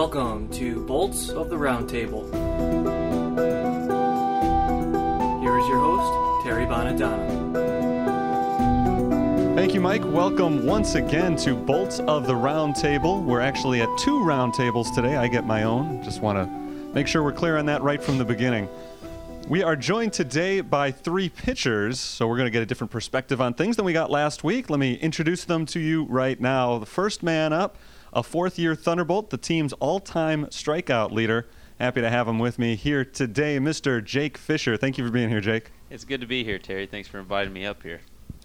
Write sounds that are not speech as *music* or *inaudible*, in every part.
Welcome to Bolts of the Roundtable. Here is your host, Terry Bonadonna. Thank you, Mike. Welcome once again to Bolts of the Roundtable. We're actually at two roundtables today. I get my own. Just want to make sure we're clear on that right from the beginning. We are joined today by three pitchers, so we're going to get a different perspective on things than we got last week. Let me introduce them to you right now. The first man up, a fourth year Thunderbolt, the team's all time strikeout leader. Happy to have him with me here today, Mr. Jake Fisher. Thank you for being here, Jake. It's good to be here, Terry. Thanks for inviting me up here.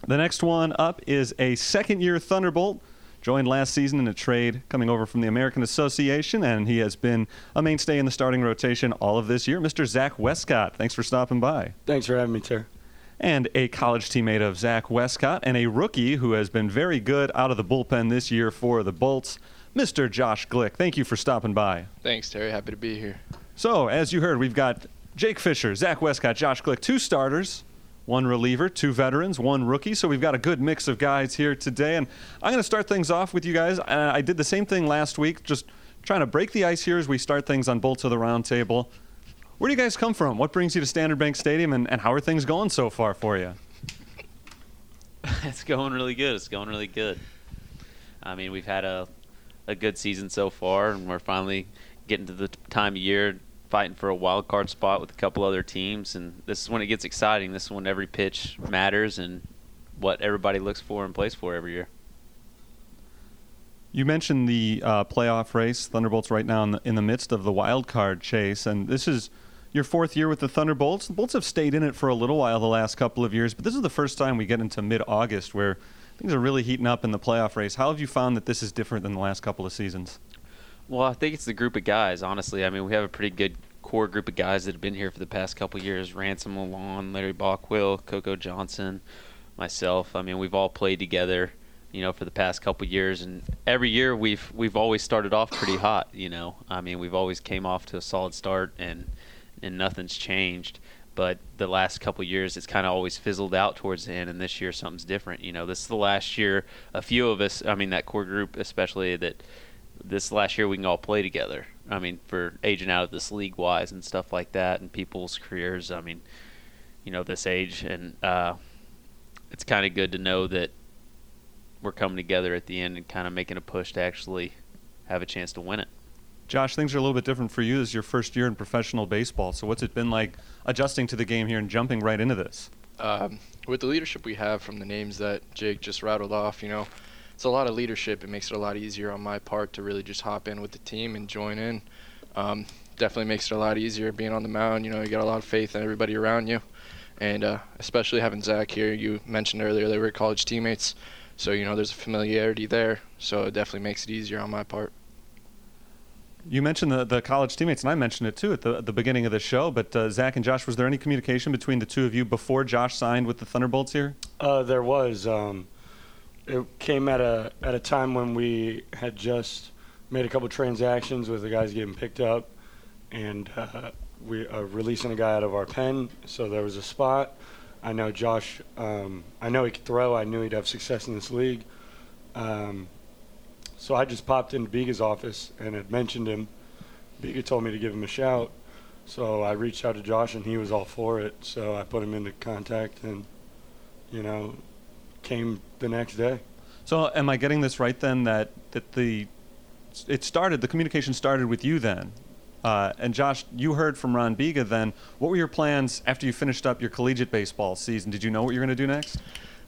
The next one up is a second year Thunderbolt. Joined last season in a trade coming over from the American Association, and he has been a mainstay in the starting rotation all of this year. Mr. Zach Westcott, thanks for stopping by. Thanks for having me, Terry. And a college teammate of Zach Westcott, and a rookie who has been very good out of the bullpen this year for the Bolts, Mr. Josh Glick. Thank you for stopping by. Thanks, Terry. Happy to be here. So, as you heard, we've got Jake Fisher, Zach Westcott, Josh Glick, two starters, one reliever, two veterans, one rookie. So we've got a good mix of guys here today. And I'm going to start things off with you guys. Uh, I did the same thing last week, just trying to break the ice here as we start things on Bolts of the Round Table. Where do you guys come from? What brings you to Standard Bank Stadium, and, and how are things going so far for you? *laughs* it's going really good. It's going really good. I mean, we've had a a good season so far, and we're finally getting to the time of year fighting for a wild card spot with a couple other teams. And this is when it gets exciting. This is when every pitch matters and what everybody looks for and plays for every year. You mentioned the uh, playoff race. Thunderbolts right now in the, in the midst of the wild card chase, and this is your fourth year with the Thunderbolts. The Bolts have stayed in it for a little while the last couple of years, but this is the first time we get into mid-August where things are really heating up in the playoff race. How have you found that this is different than the last couple of seasons? Well, I think it's the group of guys. Honestly, I mean, we have a pretty good core group of guys that have been here for the past couple years: Ransom Lalon, Larry Bockwell, Coco Johnson, myself. I mean, we've all played together, you know, for the past couple years, and every year we've we've always started off pretty hot. You know, I mean, we've always came off to a solid start, and and nothing's changed. But the last couple years, it's kind of always fizzled out towards the end, and this year something's different. You know, this is the last year. A few of us, I mean, that core group especially, that this last year we can all play together. I mean, for aging out of this league wise and stuff like that, and people's careers. I mean, you know, this age, and uh, it's kind of good to know that we're coming together at the end and kind of making a push to actually have a chance to win it. Josh, things are a little bit different for you. This is your first year in professional baseball. So, what's it been like adjusting to the game here and jumping right into this? Um, with the leadership we have from the names that Jake just rattled off, you know, it's a lot of leadership. It makes it a lot easier on my part to really just hop in with the team and join in. Um, definitely makes it a lot easier being on the mound. You know, you got a lot of faith in everybody around you, and uh, especially having Zach here. You mentioned earlier they were college teammates, so you know there's a familiarity there. So it definitely makes it easier on my part. You mentioned the, the college teammates, and I mentioned it too at the, the beginning of the show. But uh, Zach and Josh, was there any communication between the two of you before Josh signed with the Thunderbolts here? Uh, there was. Um, it came at a at a time when we had just made a couple transactions with the guys getting picked up, and uh, we are releasing a guy out of our pen. So there was a spot. I know Josh. Um, I know he could throw. I knew he'd have success in this league. Um, so I just popped into Biga's office and had mentioned him. Biga told me to give him a shout. So I reached out to Josh and he was all for it. So I put him into contact and, you know, came the next day. So am I getting this right then that, that the it started the communication started with you then? Uh, and Josh, you heard from Ron Biga then. What were your plans after you finished up your collegiate baseball season? Did you know what you were going to do next?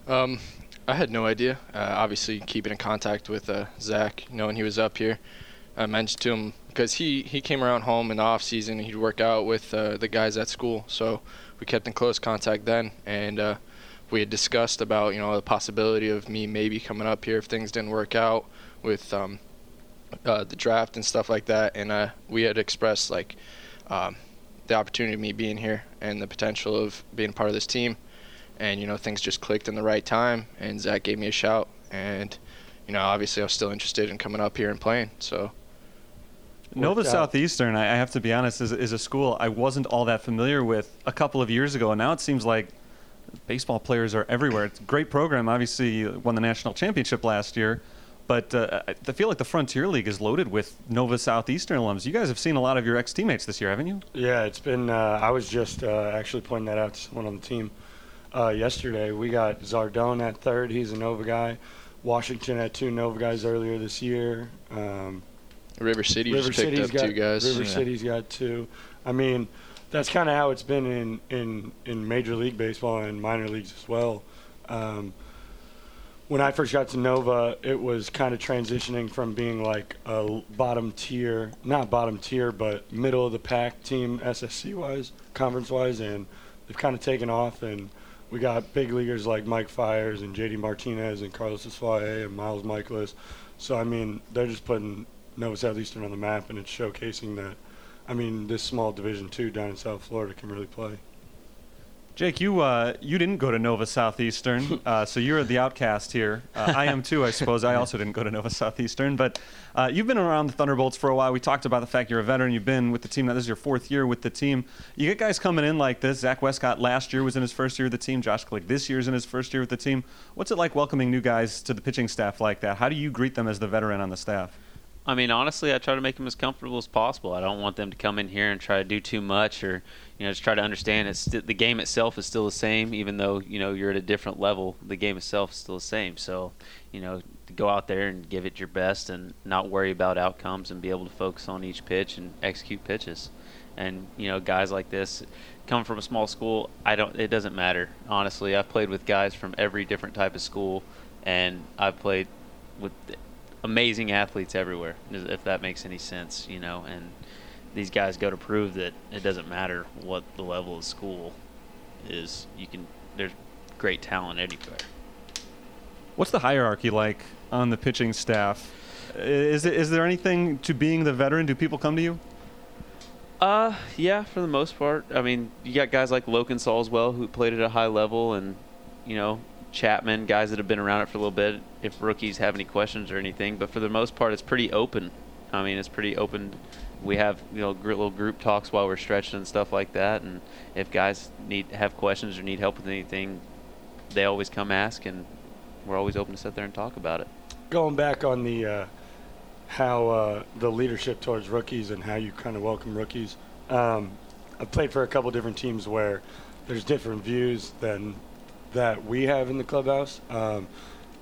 Um, I had no idea. Uh, obviously, keeping in contact with uh, Zach, knowing he was up here, I mentioned to him because he, he came around home in the off season. He'd work out with uh, the guys at school, so we kept in close contact then, and uh, we had discussed about you know the possibility of me maybe coming up here if things didn't work out with um, uh, the draft and stuff like that. And uh, we had expressed like um, the opportunity of me being here and the potential of being part of this team and you know things just clicked in the right time and Zach gave me a shout and you know obviously I was still interested in coming up here and playing so Nova Southeastern I have to be honest is, is a school I wasn't all that familiar with a couple of years ago and now it seems like baseball players are everywhere it's a great program obviously won the national championship last year but uh, I I feel like the Frontier League is loaded with Nova Southeastern alums. You guys have seen a lot of your ex teammates this year, haven't you? Yeah, it's been. Uh, I was just uh, actually pointing that out to someone on the team uh, yesterday. We got Zardone at third. He's a Nova guy. Washington had two Nova guys earlier this year. Um, River City River just picked City's up got two guys. River Yeah. City's got two. I mean, that's kind of how it's been in, in, in Major League Baseball and minor leagues as well. Um, when I first got to Nova, it was kind of transitioning from being like a bottom tier, not bottom tier, but middle of the pack team SSC wise, conference wise, and they've kind of taken off. And we got big leaguers like Mike Fiers and JD Martinez and Carlos Asuaje and Miles Mikolas. So, I mean, they're just putting Nova Southeastern on the map, and it's showcasing that, I mean, this small Division two down in South Florida can really play. Jake, you uh, you didn't go to Nova Southeastern, *laughs* uh, so you're the outcast here. Uh, I am too, I suppose. I also didn't go to Nova Southeastern, but uh, you've been around the Thunderbolts for a while. We talked about the fact you're a veteran. You've been with the team now. This is your fourth year with the team. You get guys coming in like this. Zach Westcott last year was in his first year with the team. Josh Glick this year's in his first year with the team. What's it like welcoming new guys to the pitching staff like that? How do you greet them as the veteran on the staff? I mean, honestly, I try to make them as comfortable as possible. I don't want them to come in here and try to do too much, or you know, just try to understand it's st- the game itself is still the same, even though you know you're at a different level. The game itself is still the same. So, you know, go out there and give it your best, and not worry about outcomes, and be able to focus on each pitch and execute pitches. And you know, guys like this, coming from a small school, I don't. It doesn't matter. Honestly, I've played with guys from every different type of school, and I've played with amazing athletes everywhere, if that makes any sense, you know. And these guys go to prove that it doesn't matter what the level of school is. You can there's great talent anywhere. What's the hierarchy like on the pitching staff? Is, it, is there anything to being the veteran? Do people come to you? Uh, yeah, for the most part. I mean, you got guys like Loconsole as well who played at a high level, and you know Chapman, guys that have been around it for a little bit. If rookies have any questions or anything, but for the most part, it's pretty open. I mean, it's pretty open. We have you know gr- little group talks while we're stretching and stuff like that, and if guys need have questions or need help with anything, they always come ask, and we're always open to sit there and talk about it. Going back on the uh, how uh, the leadership towards rookies and how you kind of welcome rookies. Um, I've played for a couple different teams where there's different views than that we have in the clubhouse. Um,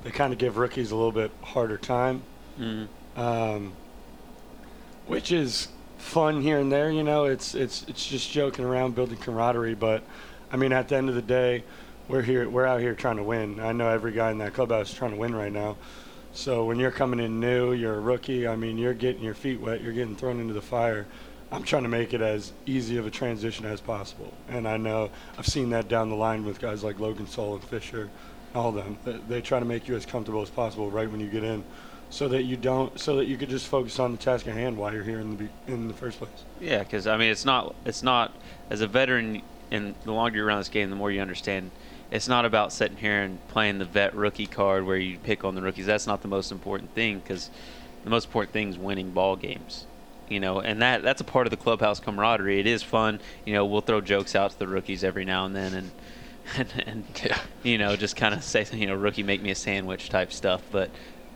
they kind of give rookies a little bit harder time, Mm. um, which is fun here and there. You know, it's it's it's just joking around, building camaraderie. But I mean, at the end of the day, we're here. We're out here trying to win. I know every guy in that clubhouse is trying to win right now. So when you're coming in new, you're a rookie. I mean, you're getting your feet wet. You're getting thrown into the fire. I'm trying to make it as easy of a transition as possible. And I know I've seen that down the line with guys like Loconsole and Fisher, all of them. They, they try to make you as comfortable as possible right when you get in, so that you don't, so that you could just focus on the task at hand while you're here in the be- in the first place. Yeah, because I mean, it's not it's not as a veteran, and the longer you're around this game, the more you understand. It's not about sitting here and playing the vet rookie card where you pick on the rookies. That's not the most important thing because the most important thing is winning ball games. You know, and that that's a part of the clubhouse camaraderie. It is fun. You know, we'll throw jokes out to the rookies every now and then, and *laughs* and, and Yeah. you know, just kind of say, you know, rookie make me a sandwich type stuff. But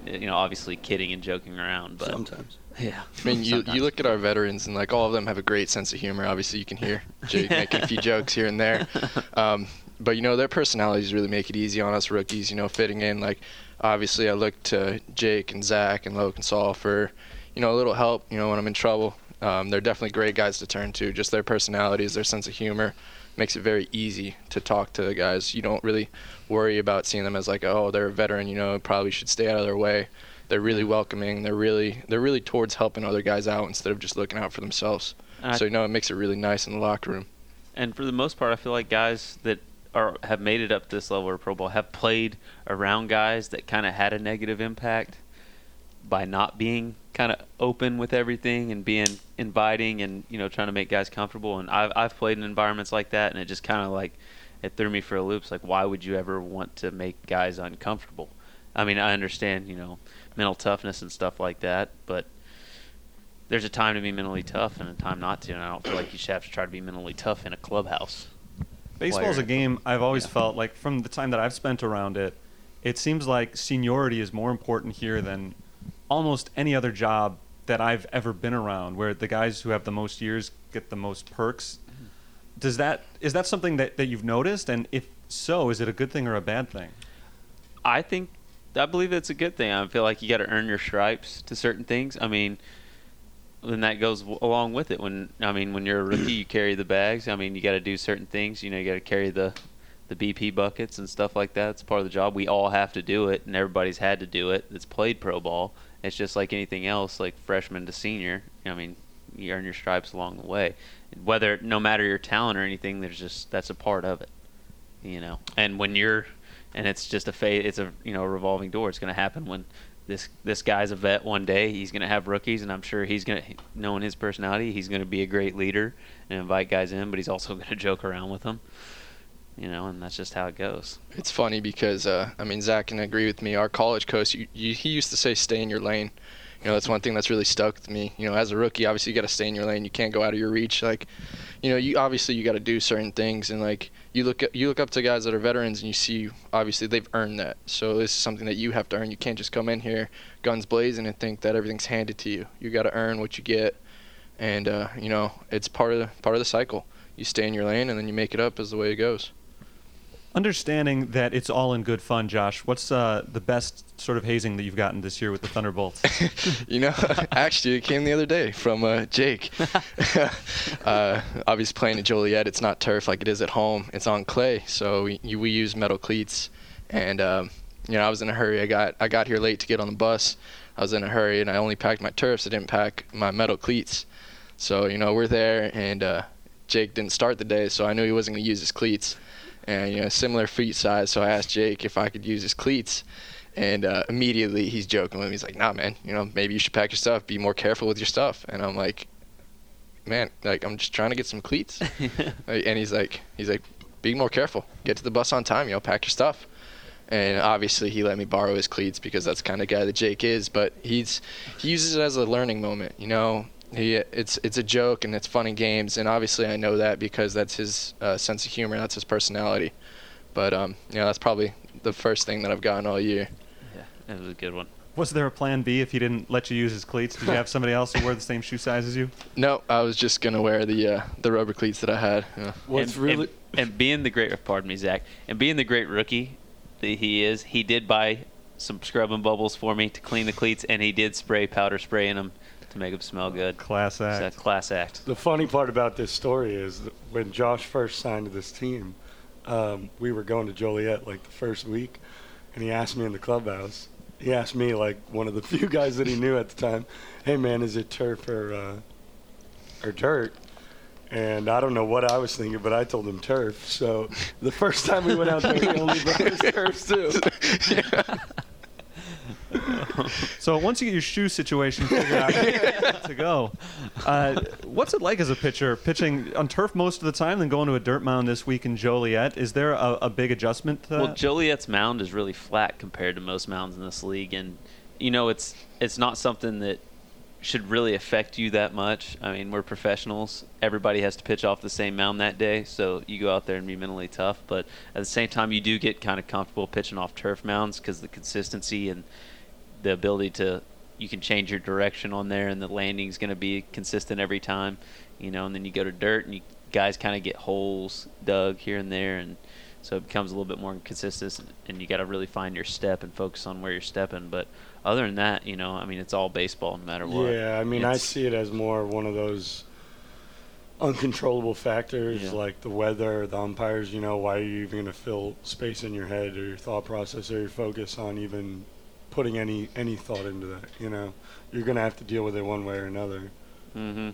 you know, obviously kidding and joking around. But Sometimes. yeah, I mean, you, sometimes. you look at our veterans, and like all of them have a great sense of humor. Obviously, you can hear Jake *laughs* making a few jokes here and there. *laughs* Um, but you know, their personalities really make it easy on us rookies. You know, fitting in. Like, obviously, I look to Jake and Zach and Loconsole for, you know, a little help. You know, when I'm in trouble. Um, they're definitely great guys to turn to. Just their personalities, their sense of humor, makes it very easy to talk to the guys. You don't really worry about seeing them as like, oh, they're a veteran. You know, probably should stay out of their way they're really welcoming. They're really they're really towards helping other guys out instead of just looking out for themselves. I- so you know it makes it really nice in the locker room. and for the most part, I feel like guys that are have made it up this level of pro ball have played around guys that kind of had a negative impact by not being kind of open with everything and being inviting and you know trying to make guys comfortable. And I've I've played in environments like that, and it just kind of like it threw me for a loop. It's like why would you ever want to make guys uncomfortable? I mean, I understand you know mental toughness and stuff like that, but there's a time to be mentally tough and a time not to. And I don't feel like you should have to try to be mentally tough in a clubhouse. Baseball is a game I've always Yeah. felt like from the time that I've spent around it, it seems like seniority is more important here than almost any other job that I've ever been around, where the guys who have the most years get the most perks. Mm-hmm. Does that is that something that, that you've noticed? And if so, is it a good thing or a bad thing? I think I believe it's a good thing. I feel like you got to earn your stripes to certain things. I mean, then that goes w- along with it. When I mean, when you're a rookie, you carry the bags. I mean, you got to do certain things. You know, you got to carry the the BP buckets and stuff like that. It's part of the job. We all have to do it, and everybody's had to do it. That's played pro ball. It's just like anything else, like freshman to senior. I mean, you earn your stripes along the way. Whether no matter your talent or anything, there's just that's a part of it. You know, and when you're and it's just a phase. it's a you know revolving door. It's going to happen when this this guy's a vet one day. He's going to have rookies, and I'm sure he's going to knowing his personality, he's going to be a great leader and invite guys in. But he's also *laughs* going to joke around with them, you know, and that's just how it goes. It's funny because uh, I mean Zach can agree with me. Our college coach, you, you, he used to say, "Stay in your lane." You know, that's one thing that's really stuck with me. You know, as a rookie, obviously you got to stay in your lane. You can't go out of your reach. Like, you know, you obviously you got to do certain things, and like you look at, you look up to guys that are veterans, and you see obviously they've earned that. So this is something that you have to earn. You can't just come in here guns blazing and think that everything's handed to you. You got to earn what you get, and uh, you know it's part of the part of the cycle. You stay in your lane, and then you make it up as the way it goes. Understanding that it's all in good fun, Josh. What's uh, the best sort of hazing that you've gotten this year with the Thunderbolts? *laughs* you know, *laughs* actually, it came the other day from uh, Jake. *laughs* uh, obviously, playing at Joliet, it's not turf like it is at home. It's on clay, so we, we use metal cleats. And um, you know, I was in a hurry. I got I got here late to get on the bus. I was in a hurry, and I only packed my turfs. I didn't pack my metal cleats. So you know, we're there, and uh, Jake didn't start the day, so I knew he wasn't going to use his cleats. And you know, similar feet size, so I asked Jake if I could use his cleats. And uh, immediately he's joking with me. He's like, "Nah, man. You know, maybe you should pack your stuff. Be more careful with your stuff." And I'm like, "Man, like I'm just trying to get some cleats." *laughs* and he's like, "He's like, be more careful. Get to the bus on time. You know, pack your stuff." And obviously, he let me borrow his cleats because that's the kind of guy that Jake is. But he's he uses it as a learning moment. You know, he it's it's a joke and it's funny games. And obviously, I know that because that's his uh, sense of humor. That's his personality. But um, you know, that's probably the first thing that I've gotten all year. Yeah, it was a good one. Was there a plan B if he didn't let you use his cleats? Did you have somebody else who wore the same shoe size as you? No, I was just gonna wear the uh, the rubber cleats that I had. Yeah. What's and, really and, and being the great pardon me Zach and being the great rookie that he is he did buy some scrubbing bubbles for me to clean the cleats and he did spray powder spray in them to make them smell good Class so act. that's class act The funny part about this story is that when Josh first signed to this team, um, we were going to Joliet like the first week, and he asked me in the clubhouse. He asked me like one of the *laughs* few guys that he knew at the time, "Hey man, is it turf or uh, or dirt?" And I don't know what I was thinking, but I told him turf. So the first time we went out there, he only brought his *laughs* turfs too. *laughs* So once you get your shoe situation figured out to go, uh, what's it like as a pitcher pitching on turf most of the time, then going to a dirt mound this week in Joliet? Is there a, a big adjustment to that? well Joliet's mound is really flat compared to most mounds in this league and you know it's it's not something that should really affect you that much. I mean, we're professionals. Everybody has to pitch off the same mound that day, so you go out there and be mentally tough. But at the same time, you do get kind of comfortable pitching off turf mounds because the consistency and the ability to you can change your direction on there, and the landing's going to be consistent every time. You know, and then you go to dirt, and you guys kind of get holes dug here and there, and so it becomes a little bit more inconsistent, and you got to really find your step and focus on where you're stepping. But other than that, you know, I mean, it's all baseball no matter what. Yeah, I mean, I see it as more one of those uncontrollable factors Yeah. like the weather, the umpires. You know, why are you even going to fill space in your head or your thought process or your focus on even putting any any thought into that? You know, you're going to have to deal with it one way or another. Mm-hmm.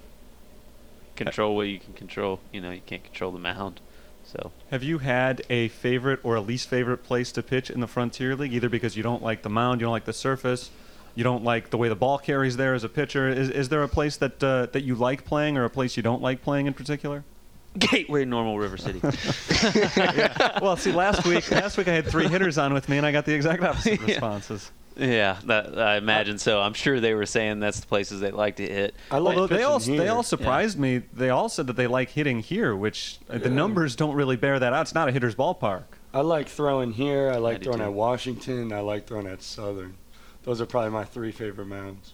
Control what you can control. You know, you can't control the mound. So Have you had a favorite or a least favorite place to pitch in the Frontier League, either because you don't like the mound, you don't like the surface, you don't like the way the ball carries there as a pitcher? Is, is there a place that uh, that you like playing, or a place you don't like playing in particular? *laughs* Gateway, Normal River City. *laughs* well, see, last week last week I had three hitters on with me, and I got the exact opposite *laughs* Yeah. responses. Yeah, that, I imagine so. I'm sure they were saying that's the places they like to hit. I like Although they all here. they all surprised me. They all said that they like hitting here, which uh, the numbers don't really bear that out. It's not a hitter's ballpark. I like throwing here. I like do throwing too. at Washington. I like throwing at Southern. those are probably my three favorite mounds.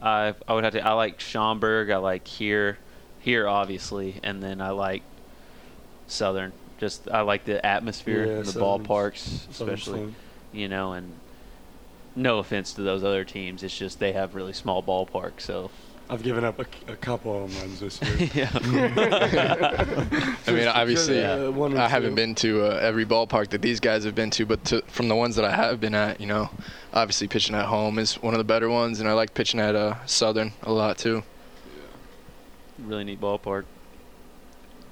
I I would have to. I like Schaumburg. I like here, here obviously, and then I like Southern. Just I like the atmosphere, Yeah, the Southern's- ballparks, Southern especially. Sling. You know, and no offense to those other teams, it's just they have really small ballparks. So I've given up a, a couple home runs this year. *laughs* yeah, *laughs* I mean, obviously, one or I haven't been to uh, every ballpark that these guys have been to, but to, from the ones that I have been at, you know, obviously pitching at home is one of the better ones, and I like pitching at uh, Southern a lot too. Yeah. really neat ballpark.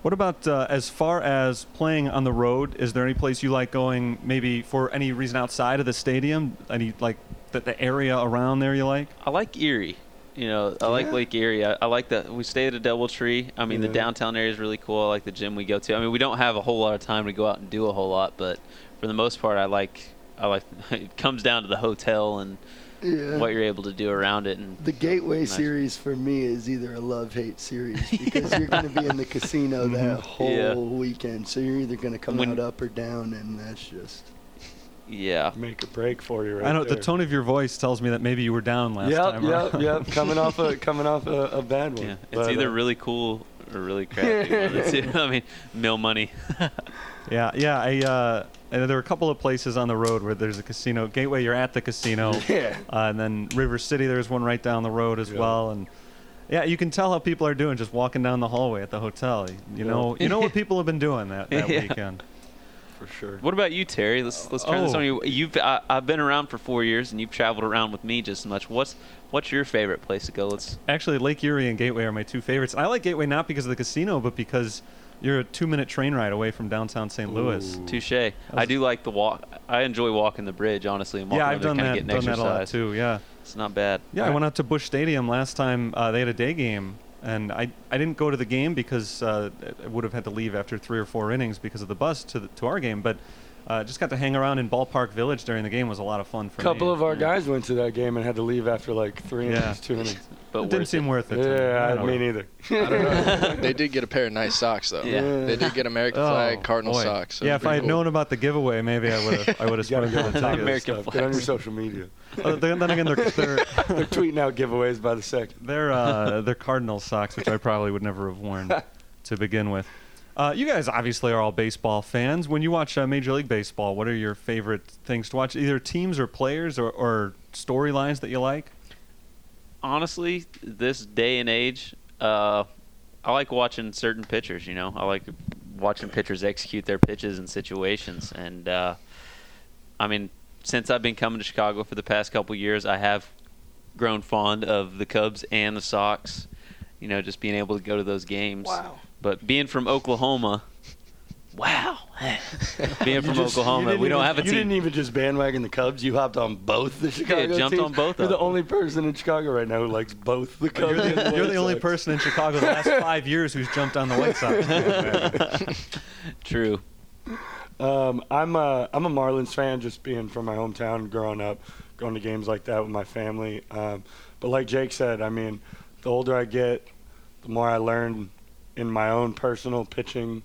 What about uh, as far as playing on the road? Is there any place you like going? Maybe for any reason outside of the stadium? Any like the, the area around there you like? I like Erie. You know, I like Lake Erie. I, I like that we stay at a DoubleTree. I mean, Yeah. the downtown area is really cool. I like the gym we go to. I mean, we don't have a whole lot of time to go out and do a whole lot, but for the most part, I like. I like. *laughs* It comes down to the hotel and Yeah. what you're able to do around it. And The Gateway Nice. series for me is either a love-hate series *laughs* because you're going to be in the casino that whole Yeah. weekend, so you're either going to come When- out up or down, and that's just yeah, Make a break for you right I know the tone of your voice tells me that maybe you were down last Yep, time. yep, around. yep. Coming off a *laughs* coming off a, a bad one. yeah. It's But, either uh, really cool or really crappy. one of the. I mean, mill money. *laughs* Yeah, yeah. I, uh, and there are a couple of places on the road where there's a casino. Gateway, you're at the casino. *laughs* Yeah. Uh, and then River City, there's one right down the road as Yeah. well. And yeah, you can tell how people are doing just walking down the hallway at the hotel. You Yeah. know, you know what *laughs* people have been doing that, that Yeah. weekend. For sure. What about you, Terry? Let's let's turn this Oh. on you. You've I, I've been around for four years, and you've traveled around with me just as much. What's what's your favorite place to go? Let's. Actually, Lake Erie and Gateway are my two favorites. I like Gateway not because of the casino, but because you're a two-minute train ride away from downtown St. Louis. Touche. I do like the walk. I enjoy walking the bridge, honestly, and walking Yeah, over I've done kind that. of getting Done that a lot exercise. too. Yeah. It's not bad. Yeah, I went out to Busch Stadium last time. Uh, they had a day game, and I I didn't go to the game because uh, I would have had to leave after three or four innings because of the bus to the, to our game. But uh, just got to hang around in Ballpark Village during the game was a lot of fun for me. A couple me. of our Yeah. guys went to that game and had to leave after like three Yeah. innings, two innings. But it didn't seem it. worth it. to yeah, I I don't me know. neither. I don't know. *laughs* they did get a pair of nice socks though. Yeah. They did get American Oh, flag Cardinal boy. socks. so yeah, if I had cool. known about the giveaway, maybe I would have. I would have *laughs* You gotta the on top of tickets. American this stuff. Get on your social media. Uh, then, then again, they're *laughs* they're They're tweeting out giveaways by the second. they're, uh, they're Cardinal socks, which I probably would never have worn to begin with. Uh, you guys obviously are all baseball fans. When you watch uh, Major League Baseball, what are your favorite things to watch? Either teams or players or, or storylines that you like? Honestly, this day and age, uh, I like watching certain pitchers. You know, I like watching pitchers execute their pitches in situations. And uh, I mean, since I've been coming to Chicago for the past couple years, I have grown fond of the Cubs and the Sox. You know, just being able to go to those games. wow. But being from Oklahoma, wow. *laughs* being from just- Oklahoma, we don't even- have a You team. You didn't even just bandwagon the Cubs. You hopped on both the Chicago jumped teams. on both You're of the them. only person in Chicago right now who likes both the Cubs. You're and the, you're the only person in Chicago the last *laughs* five years who's jumped on the White Sox. *laughs* True. Um, I'm a I'm a Marlins fan, just being from my hometown, growing up, going to games like that with my family. Um, but like Jake said, I mean, the older I get, the more I learn in my own personal pitching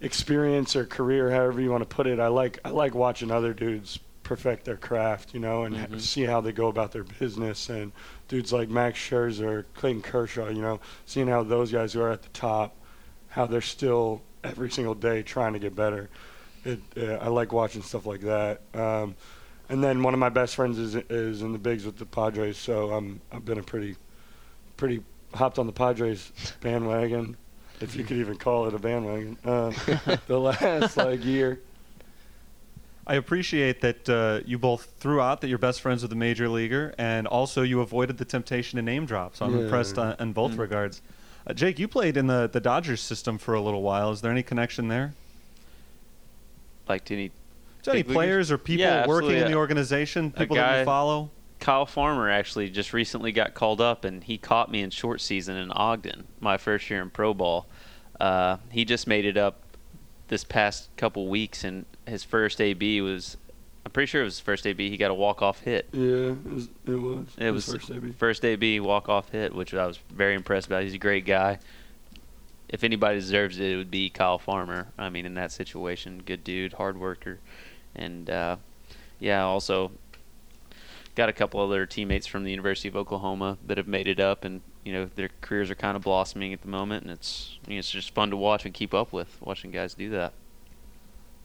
experience or career, however you want to put it. I like I like watching other dudes perfect their craft, you know, and Mhm. see how they go about their business. And dudes like Max Scherzer, Clayton Kershaw, you know, seeing how those guys who are at the top, how they're still every single day trying to get better. It, uh, I like watching stuff like that. Um, and then one of my best friends is is in the bigs with the Padres, so I'm I've been a pretty pretty hopped on the Padres bandwagon, if you could even call it a bandwagon. Uh, *laughs* the last like year. I appreciate that uh, you both threw out that you're best friends with a major leaguer, and also you avoided the temptation to name drop. So I'm Yeah. impressed on, in both Mm. regards. Uh, Jake, you played in the, the Dodgers system for a little while. Is there any connection there? Like, do you need Is there any Big leaguers? players or people Yeah, working in the organization, people that you follow? Kyle Farmer actually just recently got called up, and he caught me in short season in Ogden, my first year in pro ball. Uh, he just made it up this past couple weeks, and his first AB was, I'm pretty sure it was his first AB. He got a walk off hit. Yeah, it was. It was, It his was first AB. first AB walk off hit, which I was very impressed about. He's a great guy. If anybody deserves it, it would be Kyle Farmer. I mean, in that situation, good dude, hard worker, and uh, yeah, also got a couple other teammates from the University of Oklahoma that have made it up, and you know their careers are kind of blossoming at the moment, and it's you know, it's just fun to watch and keep up with watching guys do that.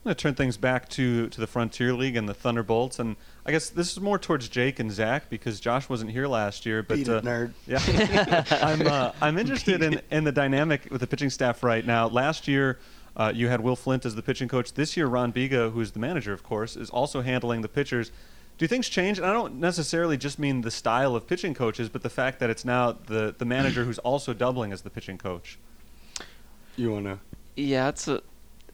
I'm going to turn things back to, to the Frontier League and the Thunderbolts, and I guess this is more towards Jake and Zach because Josh wasn't here last year. But Beat uh, it, nerd. *laughs* Yeah, I'm uh, I'm interested in, in the dynamic with the pitching staff right now. Last year, uh, you had Will Flint as the pitching coach. This year, Ron Biga, who's the manager, of course, is also handling the pitchers. Do things change? And I don't necessarily just mean the style of pitching coaches, but the fact that it's now the the manager who's also doubling as the pitching coach. You wanna? Yeah, it's a,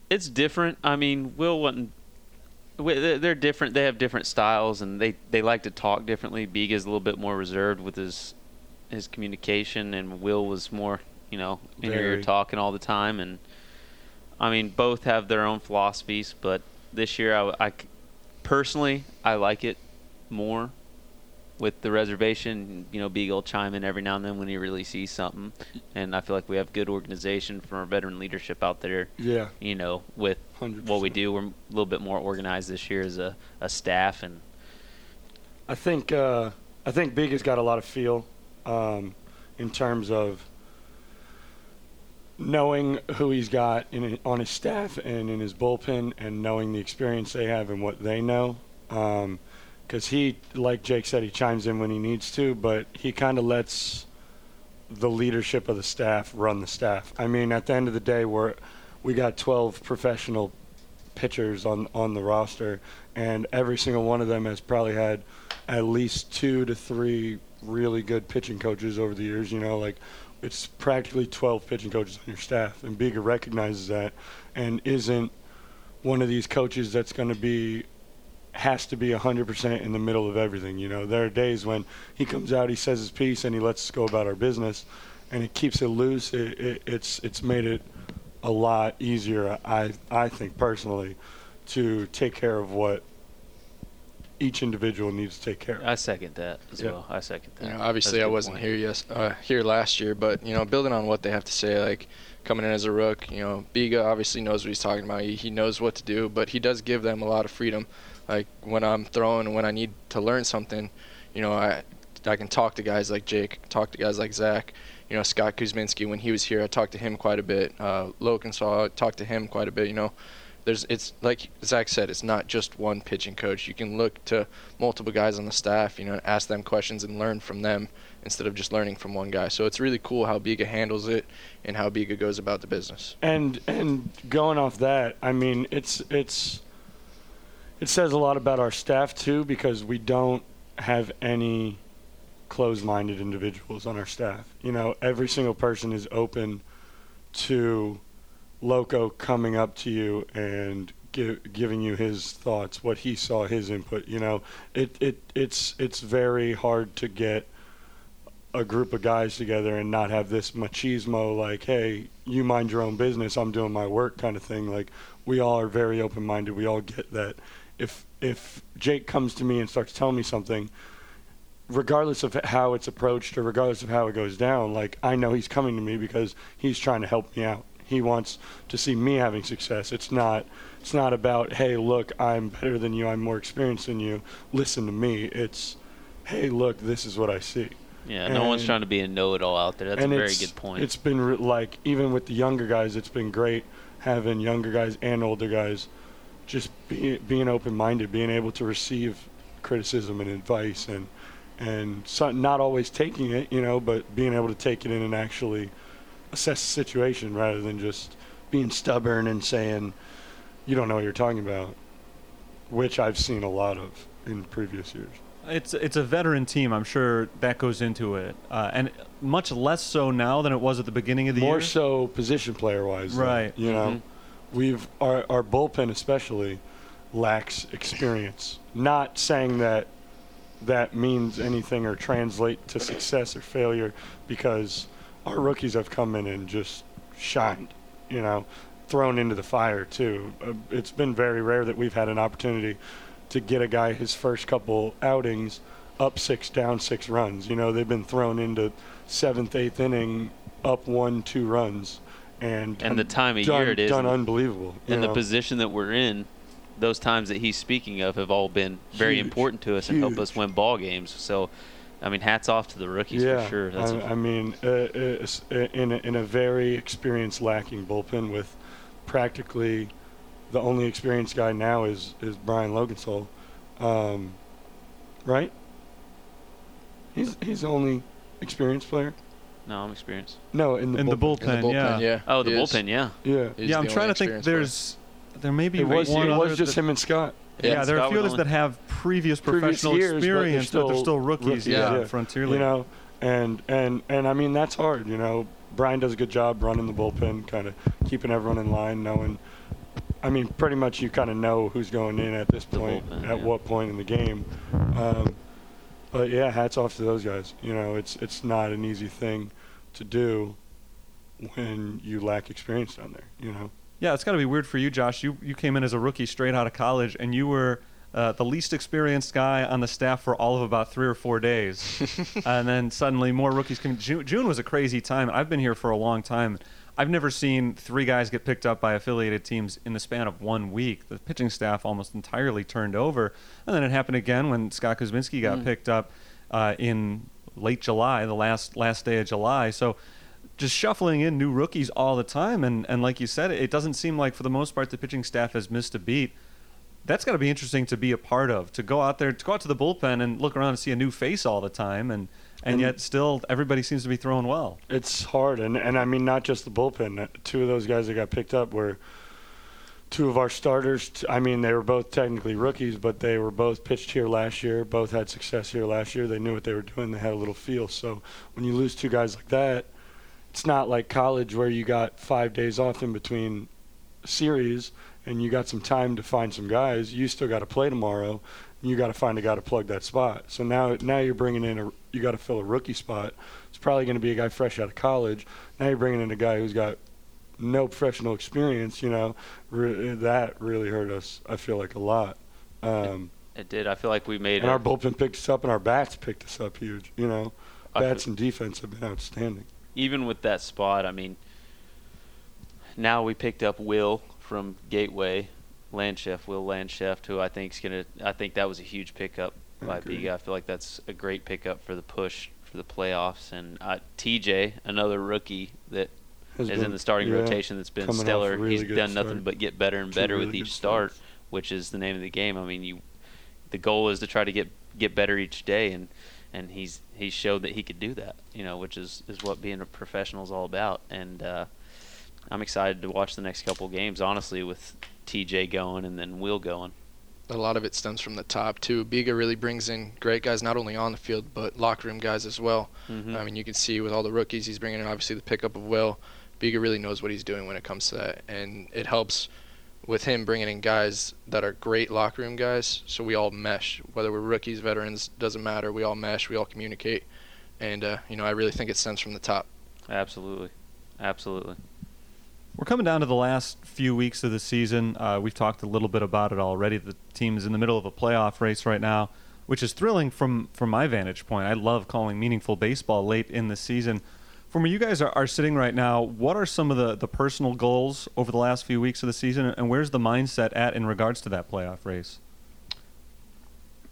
it's different. I mean, Will wasn't. they're- They're different. They have different styles, and they, they like to talk differently. Big is a little bit more reserved with his his communication, and Will was more, you know, in your ear talking all the time. And I mean, both have their own philosophies, but this year, I, I c- personally, I like it more with the reservation. You know, Big will chime in every now and then when he really sees something, and I feel like we have good organization from our veteran leadership out there Yeah. you know, with 100%. what we do, we're a little bit more organized this year as a, a staff, and I think uh, I think Big has got a lot of feel um, in terms of knowing who he's got in on his staff and in his bullpen, and knowing the experience they have and what they know. Um, because he, like Jake said, he chimes in when he needs to, but he kind of lets the leadership of the staff run the staff. I mean, at the end of the day, we're we got 12 professional pitchers on on the roster, and every single one of them has probably had at least two to three really good pitching coaches over the years. You know, like it's practically 12 pitching coaches on your staff, and Biga recognizes that, and isn't one of these coaches that's going to be has to be 100% in the middle of everything. You know, there are days when he comes out, he says his piece, and he lets us go about our business, and it keeps it loose. It, it, it's it's made it a lot easier, I I think personally, to take care of what each individual needs to take care of. I second that as Yeah. well. I second that. You know, obviously I wasn't point. here yes uh, here last year, but you know, building on what they have to say, like coming in as a rook, you know, Biga obviously knows what he's talking about. He, he knows what to do, but he does give them a lot of freedom. Like when I'm throwing and when I need to learn something, you know, I I can talk to guys like Jake, talk to guys like Zach. You know, Scott Kuzminski when he was here, I talked to him quite a bit. Uh, Loconsole, I talked to him quite a bit. You know, there's it's like Zach said, it's not just one pitching coach. You can look to multiple guys on the staff, you know, ask them questions and learn from them instead of just learning from one guy. So it's really cool how Biga handles it and how Biga goes about the business. And and going off that, I mean, it's it's it says a lot about our staff too because we don't have any closed-minded individuals on our staff. You know, every single person is open to Loco coming up to you and gi- giving you his thoughts, what he saw, his input. You know, it, it it's it's very hard to get a group of guys together and not have this machismo like, hey, you mind your own business, I'm doing my work kind of thing. Like we all are very open minded. We all get that. If if Jake comes to me and starts telling me something, regardless of how it's approached or regardless of how it goes down, like I know he's coming to me because he's trying to help me out. He wants to see me having success. It's not it's not about, hey, look, I'm better than you, I'm more experienced than you. Listen to me. It's hey, look, this is what I see Yeah, no one's trying to be a know-it-all out there. That's a very good point. It's been re- like even with the younger guys, it's been great having younger guys and older guys just be, being open-minded, being able to receive criticism and advice, and and so, not always taking it, you know, but being able to take it in and actually assess the situation rather than just being stubborn and saying you don't know what you're talking about, which I've seen a lot of in previous years. It's it's a veteran team. I'm sure that goes into it, uh, and much less so now than it was at the beginning of the More year. More so position player wise, Right. You know, Mhm. we've our our bullpen especially lacks experience. Not saying that that means anything or translate to success or failure, because our rookies have come in and just shined. You know, thrown into the fire too. Uh, it's been very rare that we've had an opportunity to get a guy his first couple outings up six, down six runs. You know, they've been thrown into seventh, eighth inning, up one, two runs, and And the time of done, year it is, done unbelievable. and the position that we're in, those times that he's speaking of have all been very Huge. important to us and help us win ball games. So, I mean, hats off to the rookies yeah, for sure. That's I, a- I mean, uh, uh, in a, in a very experience lacking bullpen with practically the only experienced guy now is is Brian Loconsole, um, right? He's he's the only experienced player. no, I'm experienced. No, in the In the bullpen. In the bullpen, bullpen, yeah. yeah. Oh, the he is. bullpen, yeah. Yeah, He's yeah, I'm trying to think. experienced player. There's there may be it was one it other was just that- him and Scott. Yeah, there are a few others that have previous Previous professional years, but they're experience, but they're still still rookies. rookies, yeah, yeah. Frontier you know, and and and I mean that's hard. You know, Brian does a good job running the bullpen, kind of keeping everyone in line, knowing. I mean, pretty much you kind of know who's going in at this The point, bullpen, at yeah. what point in the game. Um, but yeah, hats off to those guys. You know, it's it's not an easy thing to do when you lack experience down there. You know. Yeah, it's got to be weird for you, Josh. You you came in as a rookie straight out of college, and you were uh, the least experienced guy on the staff for all of about three or four days, *laughs* and then suddenly more rookies came. June, June was a crazy time. I've been here for a long time. I've never seen three guys get picked up by affiliated teams in the span of one week. The pitching staff almost entirely turned over, and then it happened again when Scott Kuzminski got picked up uh, in late July, the last last day of July. So just shuffling in new rookies all the time, and, and like you said, it doesn't seem like for the most part the pitching staff has missed a beat. That's got to be interesting to be a part of. To go out there, to go out to the bullpen and look around and see a new face all the time, and and And- yet still everybody seems to be throwing well. It's hard, and and I mean not just the bullpen. Two of those guys that got picked up were two of our starters. I mean, they were both technically rookies, but they were both pitched here last year. Both had success here last year. They knew what they were doing. They had a little feel. So when you lose two guys like that, it's not like college where you got five days off in between series and you got some time to find some guys. You still got to play tomorrow. And you got to find a guy to plug that spot. So now, now you're bringing in a, you got to fill a rookie spot. It's probably going to be a guy fresh out of college. Now you're bringing in a guy who's got no professional experience. You know, re- that really hurt us. I feel like a lot. Um, It did. I feel like we made it and our bullpen picked us up, and our bats picked us up huge. You know, bats and defense have been outstanding. Even with that spot, I mean, now we picked up Will from Gateway, Landchef, Will Landchef, who I think's gonna. I think that was a huge pickup by. Biga. I feel like that's a great pickup for the push for the playoffs. And uh, TJ, another rookie that Has is been- in the starting yeah, rotation that's been coming off a stellar. really He's done nothing start. but get better and better really with each start, starts. which is the name of the game. I mean, you, the goal is to try to get get better each day, and and he's he showed that he could do that. You know, which is is what being a professional is all about. And uh, I'm excited to watch the next couple games. Honestly, with TJ going and then Will going. a lot of it stems from the top too. Biga really brings in great guys, not only on the field but locker room guys as well. Mhm. I mean, you can see with all the rookies he's bringing in, obviously the pickup of Will. Biga really knows what he's doing when it comes to that, and it helps with him bringing in guys that are great locker room guys. So we all mesh, whether we're rookies, veterans, doesn't matter. We all mesh, we all communicate, and uh, you know I really think it stems from the top. Absolutely, absolutely. We're coming down to the last few weeks of the season. Uh, we've talked a little bit about it already. The team is in the middle of a playoff race right now, which is thrilling from from my vantage point. I love calling meaningful baseball late in the season. From where you guys are, are sitting right now, what are some of the, the personal goals over the last few weeks of the season, and where's the mindset at in regards to that playoff race?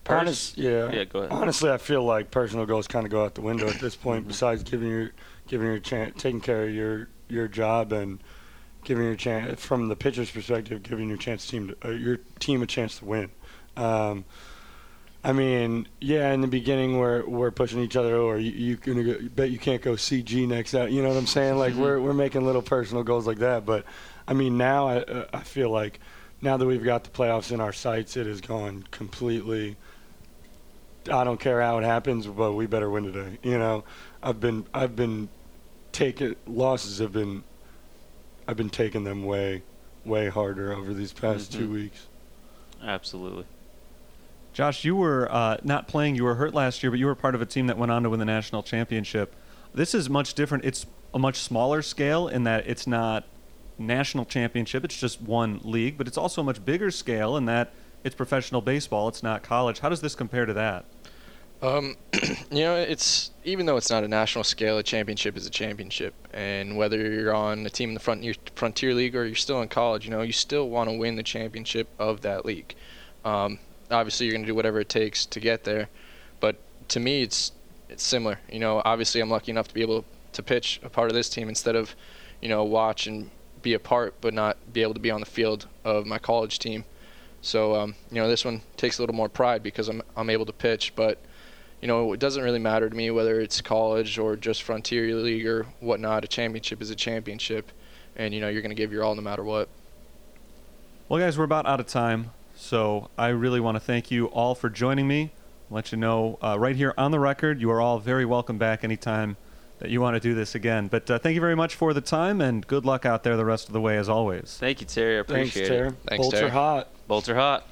Honest, yeah. Yeah, go ahead. Honestly, I feel like personal goals kind of go out the window at this point. Besides giving your, giving your chance, taking care of your your job and giving your chance from the pitcher's perspective, giving your chance team to, uh, your team a chance to win. Um, I mean, yeah, in the beginning we're we're pushing each other or You, you gonna go, bet you can't go CG next out. You know what I'm saying? Like we're we're making little personal goals like that. But I mean, now I uh, I feel like now that we've got the playoffs in our sights, it has gone completely. I don't care how it happens, but we better win today. You know, I've been I've been taking losses have been I've been taking them way way harder over these past two Mhm. weeks. Absolutely. Josh, you were uh, not playing. You were hurt last year, but you were part of a team that went on to win the national championship. This is much different. It's a much smaller scale in that it's not national championship. It's just one league, but it's also a much bigger scale in that it's professional baseball. It's not college. How does this compare to that? Um, *clears throat* you know, it's even though it's not a national scale, a championship is a championship, and whether you're on a team in the frontier frontier league or you're still in college, you know, you still want to win the championship of that league. Um, obviously, you're going to do whatever it takes to get there, but to me, it's it's similar. You know, obviously, I'm lucky enough to be able to pitch a part of this team instead of, you know, watch and be a part, but not be able to be on the field of my college team. So, um, you know, this one takes a little more pride because I'm I'm able to pitch, but you know, it doesn't really matter to me whether it's college or just Frontier League or whatnot. A championship is a championship, and you know you're going to give your all no matter what. Well, guys, we're about out of time, so I really want to thank you all for joining me. Let you know uh, right here on the record, you are all very welcome back anytime that you want to do this again. But uh, thank you very much for the time, and good luck out there the rest of the way as always. Thank you, Terry. I Thanks, appreciate Terry. it. Thanks, Bolts Terry. are hot. Bolts are hot.